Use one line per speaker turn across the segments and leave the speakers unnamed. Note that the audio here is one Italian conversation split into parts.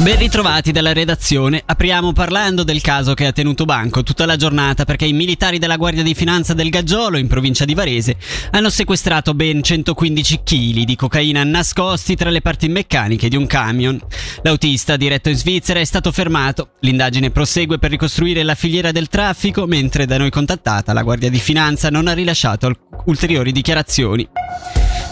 Ben ritrovati dalla redazione. Apriamo parlando del caso che ha tenuto banco tutta la giornata perché i militari della Guardia di Finanza del Gaggiolo, in provincia di Varese, hanno sequestrato ben 115 kg di cocaina nascosti tra le parti meccaniche di un camion. L'autista, diretto in Svizzera, è stato fermato. L'indagine prosegue per ricostruire la filiera del traffico, mentre da noi contattata la Guardia di Finanza non ha rilasciato ulteriori dichiarazioni.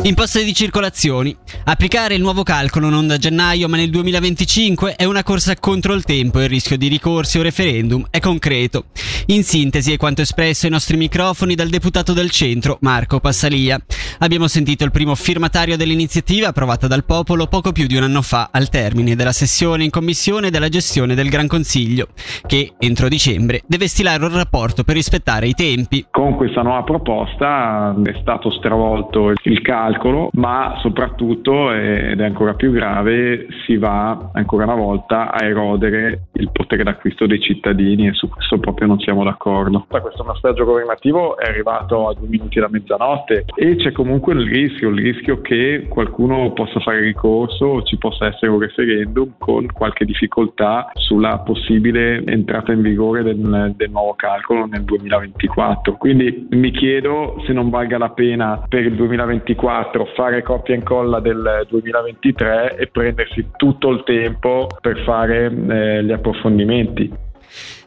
Imposte di circolazioni. Applicare il nuovo calcolo non da gennaio ma nel 2025 è una corsa contro il tempo e il rischio di ricorsi o referendum è concreto. In sintesi è quanto espresso ai nostri microfoni dal deputato del centro, Marco Passalia. Abbiamo sentito il primo firmatario dell'iniziativa approvata dal popolo poco più di un anno fa al termine della sessione in commissione della gestione del Gran Consiglio, che entro dicembre deve stilare un rapporto per rispettare i tempi.
Con questa nuova proposta è stato stravolto il calcolo calcolo, ma soprattutto, ed è ancora più grave, si va ancora una volta a erodere il potere d'acquisto dei cittadini e su questo proprio non siamo d'accordo. Questo messaggio governativo è arrivato a due minuti da mezzanotte e c'è comunque il rischio, il rischio che qualcuno possa fare ricorso o ci possa essere un referendum con qualche difficoltà sulla possibile entrata in vigore del, del nuovo calcolo nel 2024. Quindi mi chiedo se non valga la pena per il 2024 2024 fare copia e incolla del 2023 e prendersi tutto il tempo per fare eh, gli approfondimenti.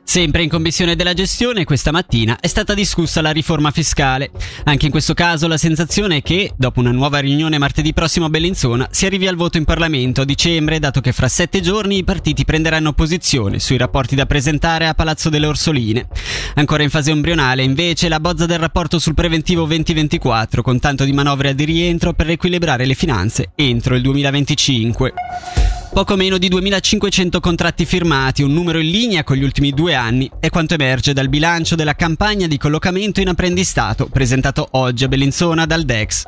Sempre in commissione della gestione, questa mattina è stata discussa la riforma fiscale. Anche in questo caso la sensazione è che, dopo una nuova riunione martedì prossimo a Bellinzona, si arrivi al voto in Parlamento a dicembre, dato che fra sette giorni i partiti prenderanno posizione sui rapporti da presentare a Palazzo delle Orsoline. Ancora in fase embrionale, invece, la bozza del rapporto sul preventivo 2024, con tanto di manovre di rientro per riequilibrare le finanze entro il 2025. Poco meno di 2500 contratti firmati, un numero in linea con gli ultimi due anni, è quanto emerge dal bilancio della campagna di collocamento in apprendistato presentato oggi a Bellinzona dal DEX.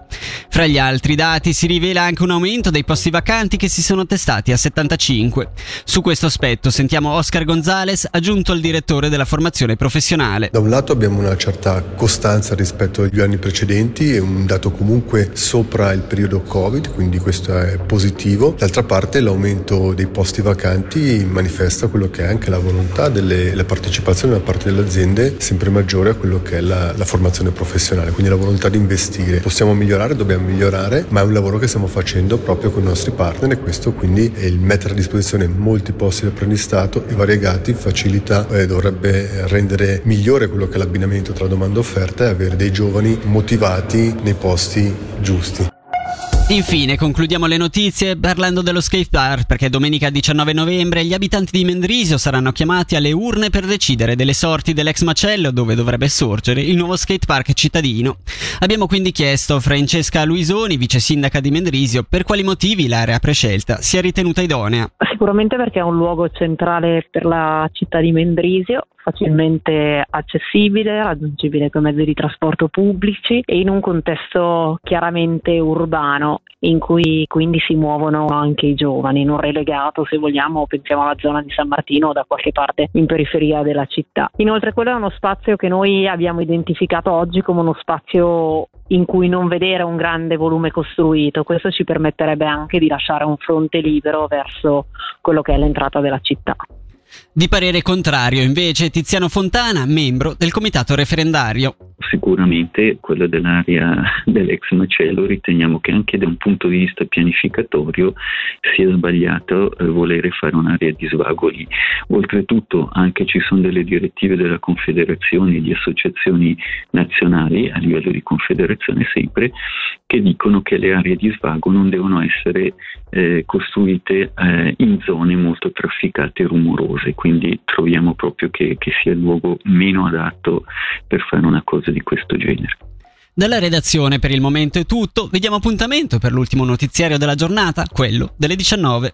Fra gli altri dati si rivela anche un aumento dei posti vacanti che si sono testati a 75. Su questo aspetto sentiamo Oscar Gonzalez, aggiunto al direttore della formazione professionale.
Da un lato abbiamo una certa costanza rispetto agli anni precedenti e un dato comunque sopra il periodo Covid, quindi questo è positivo. D'altra parte l'aumento l'aumento dei posti vacanti manifesta quello che è anche la volontà della partecipazione da parte delle aziende sempre maggiore a quello che è la, la formazione professionale, quindi la volontà di investire. Possiamo migliorare, dobbiamo migliorare, ma è un lavoro che stiamo facendo proprio con i nostri partner e questo quindi è il mettere a disposizione molti posti di apprendistato e variegati facilita e dovrebbe rendere migliore quello che è l'abbinamento tra domanda e offerta e avere dei giovani motivati nei posti giusti.
Infine concludiamo le notizie parlando dello skate park perché domenica 19 novembre gli abitanti di Mendrisio saranno chiamati alle urne per decidere delle sorti dell'ex macello dove dovrebbe sorgere il nuovo skate park cittadino. Abbiamo quindi chiesto a Francesca Luisoni, vice sindaca di Mendrisio, per quali motivi l'area prescelta sia ritenuta idonea.
Sicuramente perché è un luogo centrale per la città di Mendrisio, facilmente accessibile, raggiungibile con mezzi di trasporto pubblici e in un contesto chiaramente urbano in cui quindi si muovono anche i giovani, non relegato se vogliamo, pensiamo alla zona di San Martino o da qualche parte in periferia della città. Inoltre quello è uno spazio che noi abbiamo identificato oggi come uno spazio in cui non vedere un grande volume costruito, questo ci permetterebbe anche di lasciare un fronte libero verso quello che è l'entrata della città.
Di parere contrario invece Tiziano Fontana, membro del comitato referendario.
Sicuramente quella dell'area dell'ex macello riteniamo che anche da un punto di vista pianificatorio sia sbagliato eh, volere fare un'area di svago lì. Oltretutto anche ci sono delle direttive della Confederazione e di associazioni nazionali a livello di Confederazione sempre che dicono che le aree di svago non devono essere eh, costruite eh, in zone molto trafficate e rumorose, quindi troviamo proprio che, che sia il luogo meno adatto per fare una cosa di questo genere.
Dalla redazione per il momento è tutto, vediamo appuntamento per l'ultimo notiziario della giornata, quello delle 19.